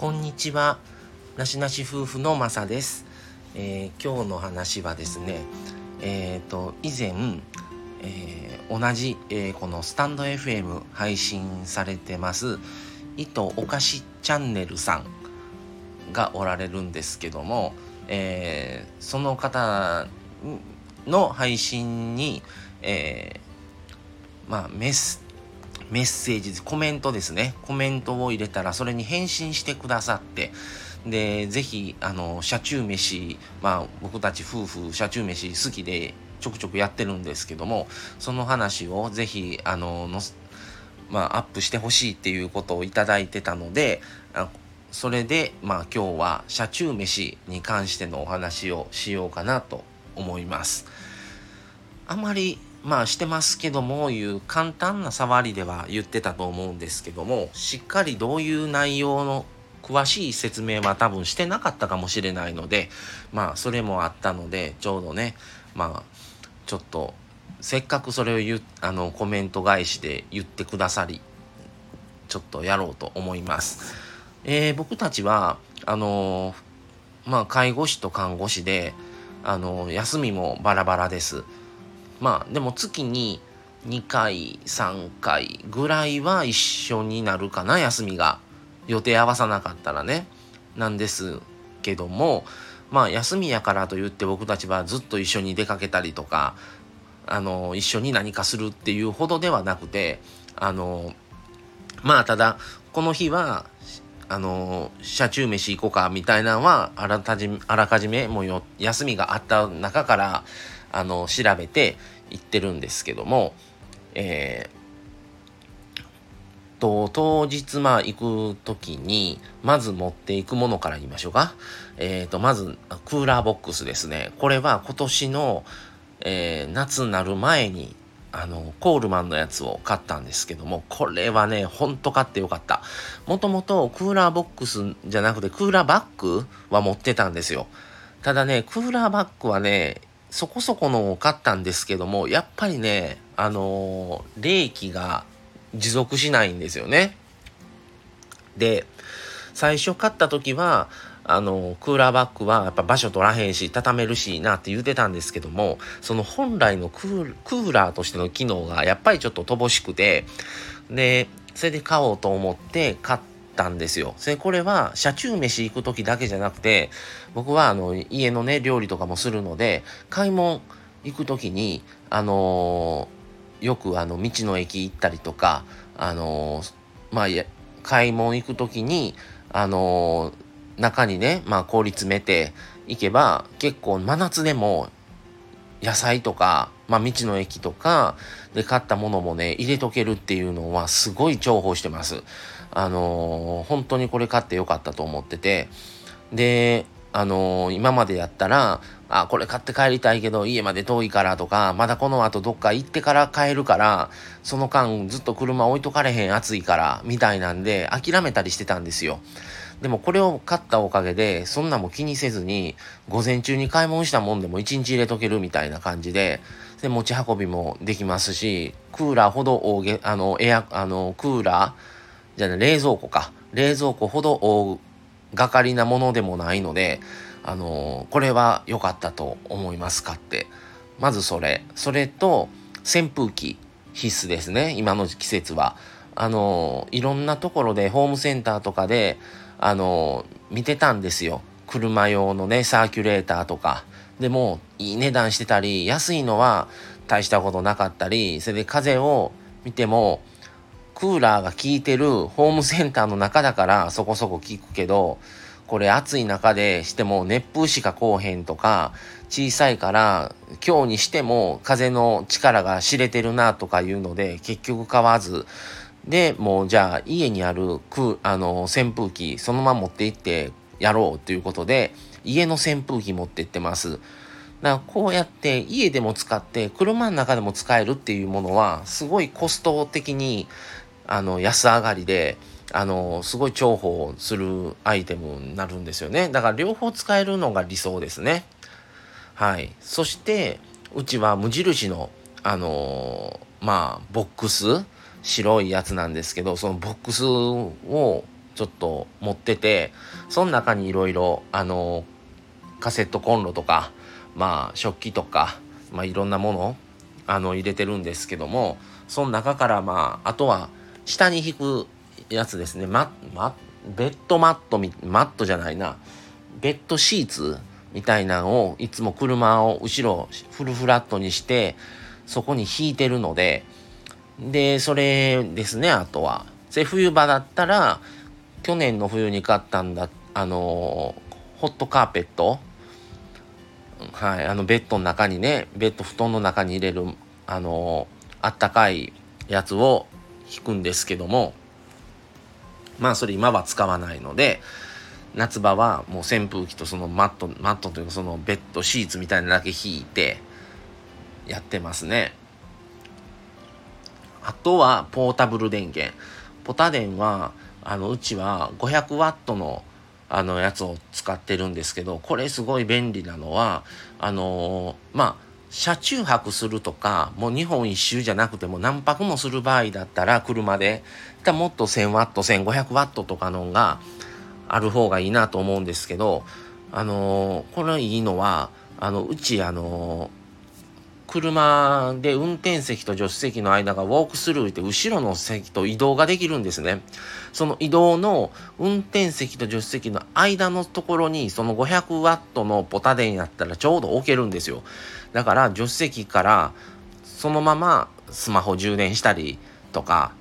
こんにちは。なしなし夫婦のまさです。えー、今日の話はですね、えっ、ー、と、以前、えー、同じ、えこのスタンド FM 配信されてます、糸おかしチャンネルさんがおられるんですけども、えその方の配信に、えまあ、メスメッセージコメントですね。コメントを入れたらそれに返信してくださって。でぜひあの車中飯まあ僕たち夫婦車中飯好きでちょくちょくやってるんですけどもその話をぜひあののまあ、アップしてほしいっていうことをいただいてたのでそれでまあ今日は車中飯に関してのお話をしようかなと思います。あまりまあしてますけどもいう簡単な触りでは言ってたと思うんですけどもしっかりどういう内容の詳しい説明は多分してなかったかもしれないのでまあそれもあったのでちょうどねまあちょっとせっかくそれを言あのコメント返しで言ってくださりちょっとやろうと思います。えー、僕たちはあのまあ介護士と看護師であの休みもバラバラです。まあでも月に2回3回ぐらいは一緒になるかな休みが。予定合わさなかったらね。なんですけどもまあ休みやからと言って僕たちはずっと一緒に出かけたりとかあの一緒に何かするっていうほどではなくてあのまあただこの日はあの車中飯行こうかみたいなのはあらかじめもう休みがあった中からあの調べて行ってるんですけども、えー、と当日まあ行く時にまず持っていくものから言いましょうか。えー、とまずクーラーボックスですね。これは今年の、えー、夏になる前にあの、コールマンのやつを買ったんですけども、これはね、ほんと買ってよかった。もともとクーラーボックスじゃなくてクーラーバッグは持ってたんですよ。ただね、クーラーバッグはね、そこそこのを買ったんですけども、やっぱりね、あのー、冷気が持続しないんですよね。で、最初買った時は、あの、クーラーバッグはやっぱ場所取らへんし、畳めるしなって言ってたんですけども、その本来のクーラーとしての機能がやっぱりちょっと乏しくて、で、それで買おうと思って買ったんですよ。それこれは車中飯行く時だけじゃなくて僕はあの家のね料理とかもするので買い物行く時にあのー、よくあの道の駅行ったりとかあのー、まあ買い物行く時にあのー、中にねまあ氷詰めていけば結構真夏でも野菜とか、まあ、道の駅とかで買ったものもね、入れとけるっていうのはすごい重宝してます。あのー、本当にこれ買ってよかったと思ってて、で、あのー、今までやったら、あ、これ買って帰りたいけど家まで遠いからとか、まだこの後どっか行ってから帰るから、その間ずっと車置いとかれへん暑いから、みたいなんで諦めたりしてたんですよ。でもこれを買ったおかげで、そんなも気にせずに、午前中に買い物したもんでも1日入れとけるみたいな感じで、で、持ち運びもできますし、クーラーほど大げ、あの、エア、あの、クーラー、じゃあね、冷蔵庫か。冷蔵庫ほど大掛かりなものでもないので、あの、これは良かったと思いますかって。まずそれ。それと、扇風機必須ですね。今の季節は。あの、いろんなところで、ホームセンターとかで、あの、見てたんですよ。車用のね、サーキュレーターとか。でも、いい値段してたり、安いのは大したことなかったり、それで風を見ても、クーラーが効いてるホームセンターの中だからそこそこ効くけど、これ暑い中でしても熱風しかこうへんとか、小さいから今日にしても風の力が知れてるなとかいうので結局買わず、で、もうじゃあ家にある空あの扇風機そのまま持って行ってやろうということで家の扇風機持って行ってます。だからこうやって家でも使って車の中でも使えるっていうものはすごいコスト的にあの安上がりであのすごい重宝するアイテムになるんですよね。だから両方使えるのが理想ですね。はい。そしてうちは無印のあのまあボックス白いやつなんですけどそのボックスをちょっと持っててその中にいろいろあのカセットコンロとかまあ食器とか、まあ、いろんなものあの入れてるんですけどもその中からまああとは下に引くやつですね。ママベッドマットマットじゃないな。ベッドシーツみたいなのをいつも車を後ろフルフラットにしてそこに引いてるので。でそれですねあとは。で冬場だったら去年の冬に買ったんだあのホットカーペット。はいあのベッドの中にねベッド布団の中に入れるあのあったかいやつを引くんですけどもまあそれ今は使わないので夏場はもう扇風機とそのマットマットというかそのベッドシーツみたいなだけ引いてやってますね。あとはポータブル電源。ポタ電はあのうちは500ワットのあのやつを使ってるんですけどこれすごい便利なのはあのー、まあ車中泊するとかもう日本一周じゃなくても何泊もする場合だったら車でもっと1000ワット1500ワットとかのがある方がいいなと思うんですけどあのー、これいいのはあのうちあの車で運転席と助手席の間がウォークスルーって後ろの席と移動ができるんですね。その移動の運転席と助手席の間のところにその500ワットのポタ電やったらちょうど置けるんですよ。だから助手席からそのままスマホ充電したりとか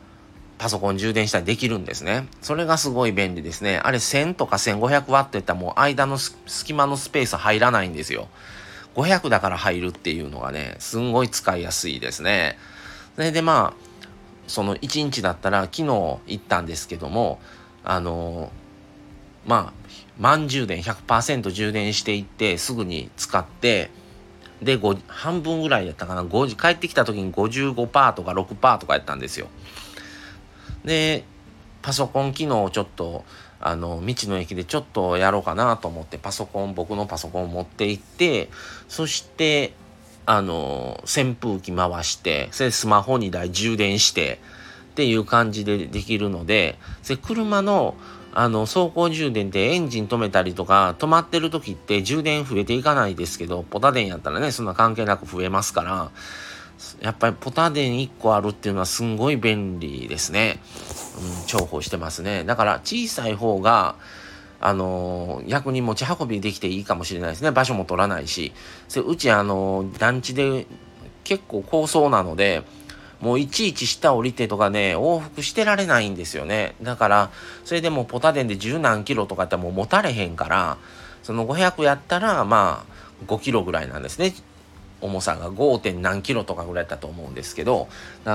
パソコン充電したりできるんですね。それがすごい便利ですね。あれ1000とか1500ワットやったらもう間の隙間のスペース入らないんですよ。500だから入るっていうのがね、すんごい使いやすいですね。それでまあ、その1日だったら昨日行ったんですけども、あのまあ、満充電100%充電していってすぐに使って、で、半分ぐらいやったかな、帰ってきた時に55%とか6%とかやったんですよ。で、パソコン機能をちょっとあの道の駅でちょっとやろうかなと思ってパソコン僕のパソコン持って行ってそしてあの扇風機回してそれスマホ2台充電してっていう感じでできるのでそれ車のあの走行充電でエンジン止めたりとか止まってる時って充電増えていかないですけどポタ電やったらねそんな関係なく増えますからやっぱりポタ電1個あるっていうのはすんごい便利ですね。重宝してますね。だから小さい方が、あのー、逆に持ち運びできていいかもしれないですね。場所も取らないし。それうちあのー、団地で結構高層なので、もういちいち下降りてとかね、往復してられないんですよね。だから、それでもポタ電で十何キロとかったらもう持たれへんから、その500やったら、まあ、5キロぐらいなんですね。重さが 5. 何キロとかぐらいだと思うんですけど、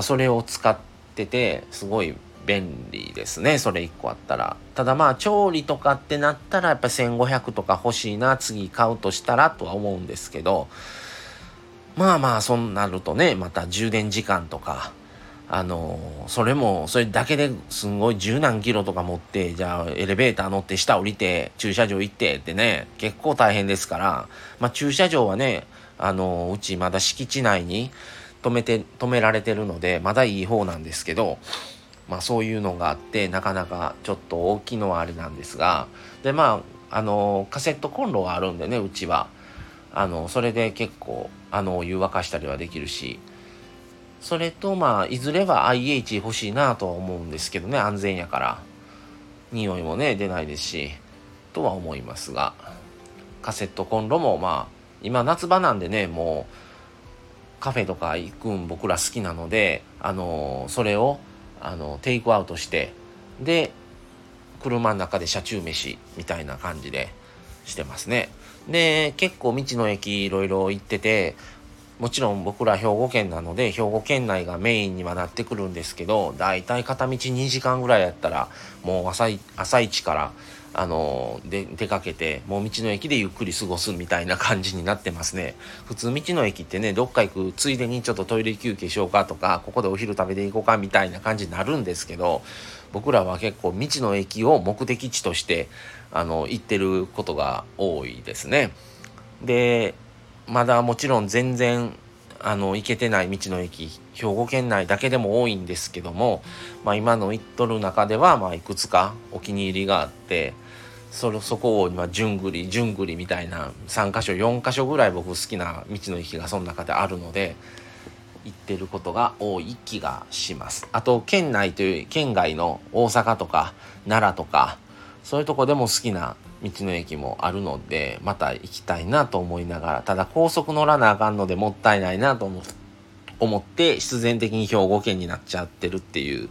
それを使ってて、すごい便利ですね。それ1個あったら。ただまあ、調理とかってなったら、やっぱ1500とか欲しいな、次買うとしたらとは思うんですけど、まあまあ、そうなるとね、また充電時間とか、あのそれも、それだけですんごい十何キロとか持って、じゃあエレベーター乗って下降りて、駐車場行ってってね、結構大変ですから、まあ駐車場はね、あのうちまだ敷地内に止めて止められてるのでまだいい方なんですけどまあそういうのがあってなかなかちょっと大きいのはあれなんですがでまああのカセットコンロがあるんでねうちは。あのそれで結構あの湯沸かしたりはできるし。それとまあいずれは IH 欲しいなとは思うんですけどね安全やから。匂いもね出ないですしとは思いますが。カセットコンロもまあ今夏場なんでねもうカフェとか行くん僕ら好きなのであのそれをあのテイクアウトしてで車の中で車中飯みたいな感じでしてますね。で結構道の駅いろいろ行っててもちろん僕ら兵庫県なので兵庫県内がメインにはなってくるんですけどだいたい片道2時間ぐらいやったらもう朝朝一からあので出かけてもう道の駅でゆっくり過ごすみたいな感じになってますね。普通道の駅ってねどっか行くついでにちょっとトイレ休憩しようかとかここでお昼食べていこうかみたいな感じになるんですけど僕らは結構道の駅を目的地としてあの行ってることが多いですね。でまだもちろん全然あの行けてない道の駅兵庫県内だけでも多いんですけども、まあ、今の行っとる中ではまあいくつかお気に入りがあってそれそこを今順繰り順繰りみたいな3箇所4箇所ぐらい僕好きな道の駅がその中であるので行ってることが多い気がします。あと県内という県外の大阪とか奈良とかそういうとこでも好きな道の駅もあるのでまた行きたいなと思いながらただ高速乗らなあかんのでもったいないなと思って必然的に兵庫県になっちゃってるっていう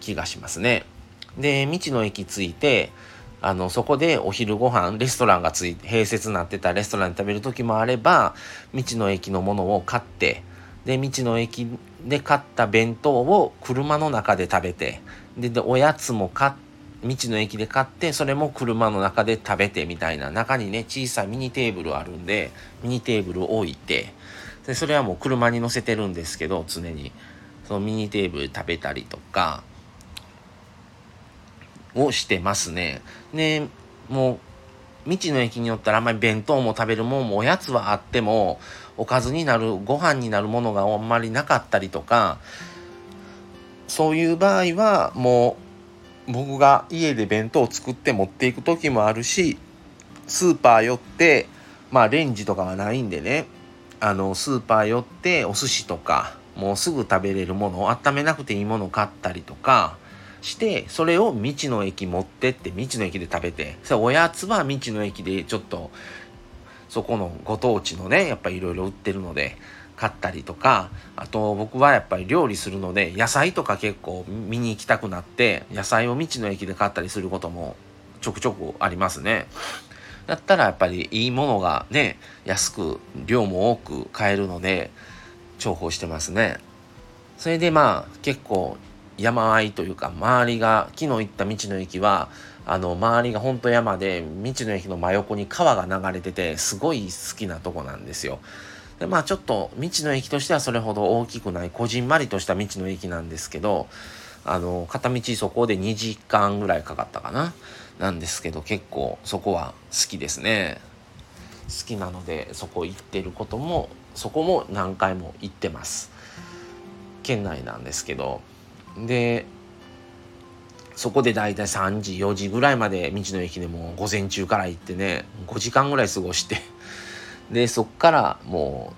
気がしますね。で道の駅着いてあのそこでお昼ご飯レストランがつい併設になってたレストランで食べる時もあれば道の駅のものを買ってで道の駅で買った弁当を車の中で食べてででおやつも買って道の駅で買ってそれも車の中で食べてみたいな中にね小さいミニテーブルあるんでミニテーブルを置いてでそれはもう車に乗せてるんですけど常に。そのミニテーブル食べたりとかをしてますね。でもう道の駅によったらあんまり弁当も食べるもんもおやつはあってもおかずになるご飯になるものがあんまりなかったりとかそういう場合はもう僕が家で弁当を作って持っていく時もあるしスーパー寄ってまあレンジとかはないんでねあのスーパー寄ってお寿司とかもうすぐ食べれるものを温めなくていいものを買ったりとかしてそれを道の駅持ってって道の駅で食べてそおやつは道の駅でちょっとそこのご当地のねやっぱりいろいろ売ってるので買ったりとかあと僕はやっぱり料理するので野菜とか結構見に行きたくなって野菜を道の駅で買ったりすることもちょくちょくありますね。だったらやっぱりいいものがね安く量も多く買えるので重宝してますね。それでまあ結構山あいというか周りが昨日行った道の駅はあの周りが本当山で道の駅の真横に川が流れててすごい好きなとこなんですよ。でまあちょっと道の駅としてはそれほど大きくないこじんまりとした道の駅なんですけどあの片道そこで2時間ぐらいかかったかななんですけど結構そこは好きですね。好きなのでそこ行ってることもそこも何回も行ってます。県内なんですけど。でそこで大体3時4時ぐらいまで道の駅でも午前中から行ってね5時間ぐらい過ごして でそっからも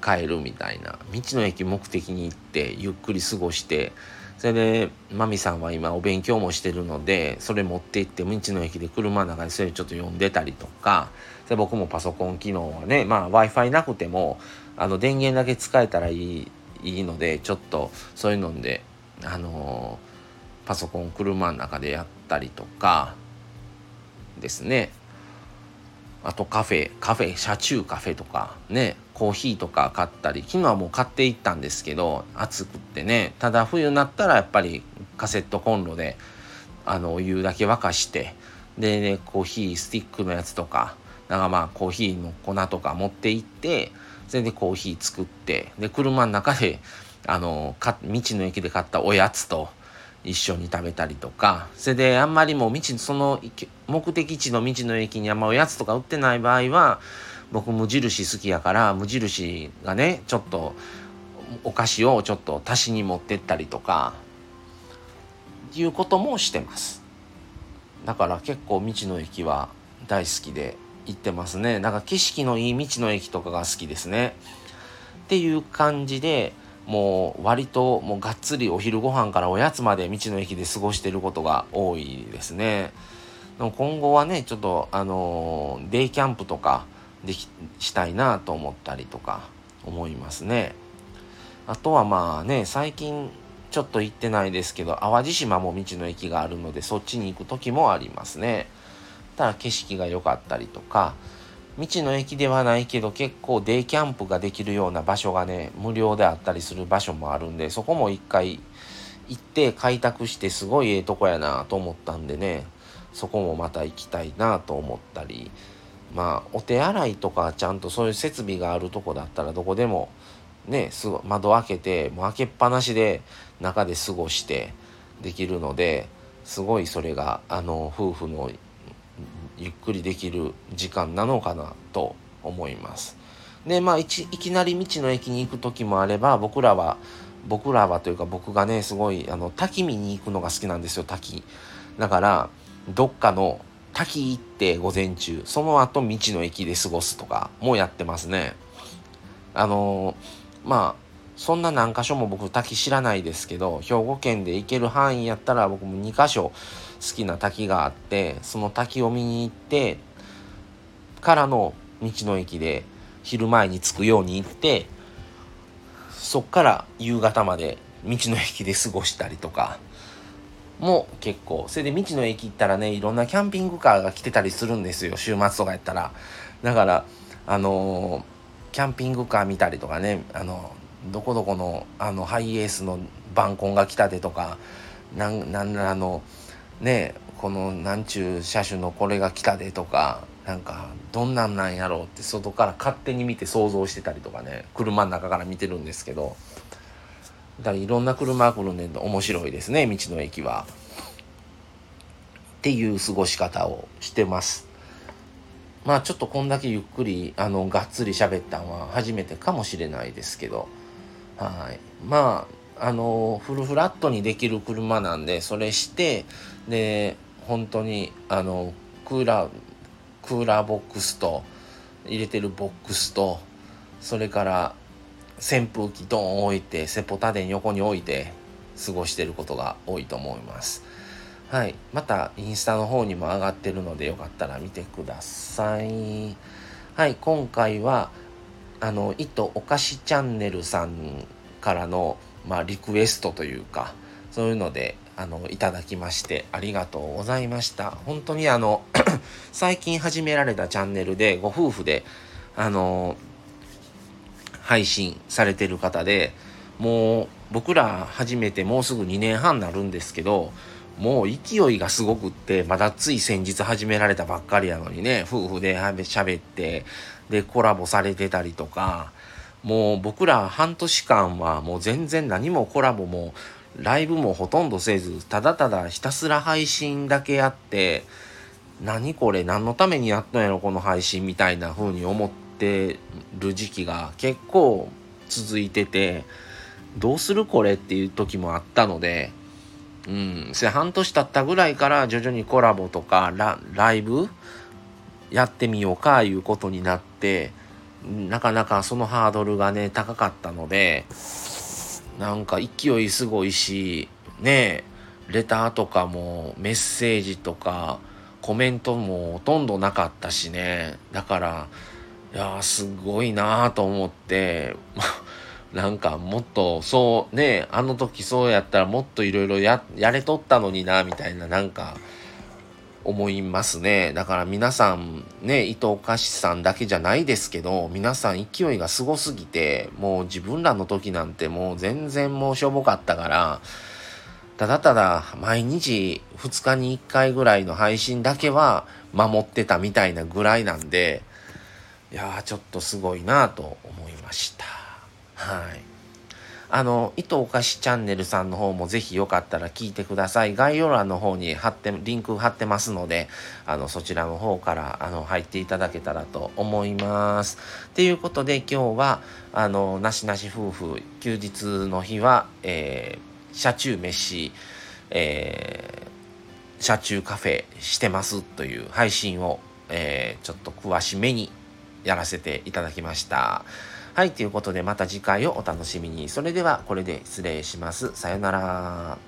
う帰るみたいな。道の駅目的に行ってゆっくり過ごしてそれでマミさんは今お勉強もしてるのでそれ持って行って道の駅で車の中でそれちょっと読んでたりとかで僕もパソコン機能はねまあ w i f i なくてもあの電源だけ使えたらいいいいのでちょっとそういうのであの、パソコン車の中でやったりとかですね。あとカフェカフェ車中カフェとかねコーヒーとか買ったり昨日はもう買っていったんですけど暑くってねただ冬になったらやっぱりカセットコンロであのお湯だけ沸かしてで、ね、コーヒースティックのやつとかなんかまあコーヒーの粉とか持って行ってそれでコーヒー作ってで車の中であのか道の駅で買ったおやつと一緒に食べたりとか。それであんまりもう道その目的地の道の駅にあんまおやつとか売ってない場合は僕無印好きやから無印がねちょっとお菓子をちょっと足しに持ってったりとかいうこともしてます。だから結構道の駅は大好きで行ってますね。なんか景色のいい道の駅とかが好きですね。っていう感じでもう割ともうがっつりお昼ご飯からおやつまで道の駅で過ごしてることが多いですね。でも今後はねちょっとあのデイキャンプとかできしたいなと思ったりとか思いますね。あとはまあね最近ちょっと行ってないですけど淡路島も道の駅があるのでそっちに行く時もありますね。ただ景色が良かったりとか道の駅ではないけど結構デイキャンプができるような場所がね無料であったりする場所もあるんでそこも一回行って開拓してすごいええとこやなと思ったんでねそこもまた行きたいなと思ったりまあお手洗いとかちゃんとそういう設備があるとこだったらどこでもねすご窓開けてもう開けっぱなしで中で過ごしてできるのですごいそれがあの夫婦のゆっくりできる時間なのかなと思います。でまあいきなり道の駅に行く時もあれば僕らは僕らはというか僕がねすごいあの滝見に行くのが好きなんですよ滝だからどっかの滝行って午前中その後道の駅で過ごすとかもやってますねあのまあそんな何箇所も僕滝知らないですけど兵庫県で行ける範囲やったら僕も2箇所好きな滝があってその滝を見に行ってからの道の駅で昼前に着くように行ってそっから夕方まで道の駅で過ごしたりとかも結構それで道の駅行ったらねいろんなキャンピングカーが来てたりするんですよ週末とかやったら。だからあのー、キャンピングカー見たりとかねあのどこどこのあのハイエースの晩婚が来たでとかなんなんあのねこのなんちゅう車種のこれが来たでとかなんかどんなんなんやろうって外から勝手に見て想像してたりとかね車の中から見てるんですけどだからいろんな車が来るんで面白いですね道の駅は。っていう過ごし方をしてます。まあちょっとこんだけゆっくりあのがっつり喋ったんは初めてかもしれないですけどはいまああのフルフラットにできる車なんでそれしてで本当にあのクーラークーラーボックスと入れてるボックスとそれから扇風機ドン置いてセポタ電横に置いて過ごしてることが多いと思います。はい。またインスタの方にも上がってるのでよかったら見てください。はい。今回はあの糸お菓子チャンネルさんからのまあリクエストというかそういうのであのいただきましてありがとうございました。本当にあの 最近始められたチャンネルでご夫婦であの配信されてる方でもう僕ら始めてもうすぐ2年半になるんですけどもう勢いがすごくってまだつい先日始められたばっかりやのにね夫婦で喋ってでコラボされてたりとかもう僕ら半年間はもう全然何もコラボもライブもほとんどせずただただひたすら配信だけやって何これ何のためにやったんやろこの配信みたいな風に思ってる時期が結構続いててどうするこれっていう時もあったのでうんそれ半年経ったぐらいから徐々にコラボとかライブやってみようかいうことになってなかなかそのハードルがね高かったのでなんか勢いすごいしねレターとかもメッセージとかコメントもほとんどなかったしね。だからいやすごいなと思って なんかもっとそうねあの時そうやったらもっといろいろやれとったのになみたいななんか思いますね。だから皆さんね、伊藤菓子さんだけじゃないですけど、皆さん勢いがすごすぎて、もう自分らの時なんてもう全然もうしょぼかったから、ただただ毎日2日に1回ぐらいの配信だけは守ってたみたいなぐらいなんで、いやーちょっとすごいなと思いました。はい。あの、糸おかしチャンネルさんの方もぜひよかったら聞いてください。概要欄の方に貼って、リンク貼ってますので、あの、そちらの方から、あの、入っていただけたらと思います。ということで、今日は、あの、なしなし夫婦、休日の日は、えー、車中飯、えー、車中カフェしてますという配信を、えー、ちょっと詳しめにやらせていただきました。はい、ということでまた次回をお楽しみに。それではこれで失礼します。さよなら。